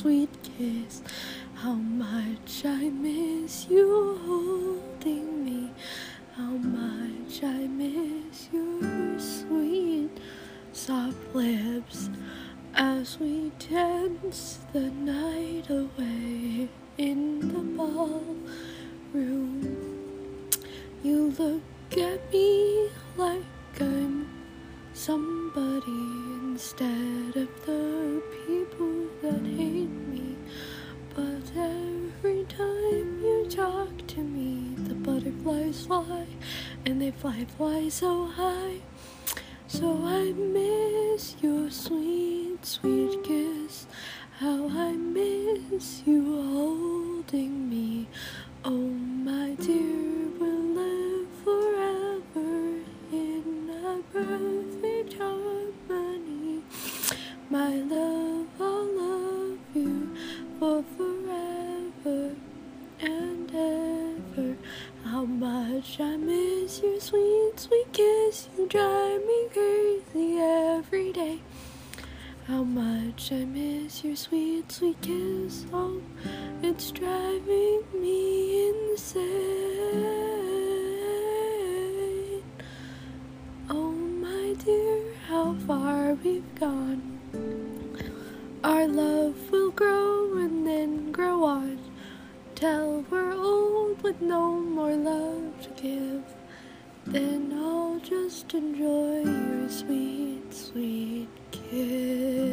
sweet kiss. How much I miss you holding me. How much I miss your sweet, soft lips as we dance the night away in the ballroom. You look at me like I'm somebody instead of the fly, and they fly, fly so high. So I miss your sweet, sweet kiss. How I miss you holding me. Much I miss your sweet, sweet kiss. You drive me crazy every day. How much I miss your sweet, sweet kiss. Oh, it's driving me insane. Oh, my dear, how far we've gone. Our love will grow and then grow on till we're old with no more love just enjoy your sweet, sweet kiss.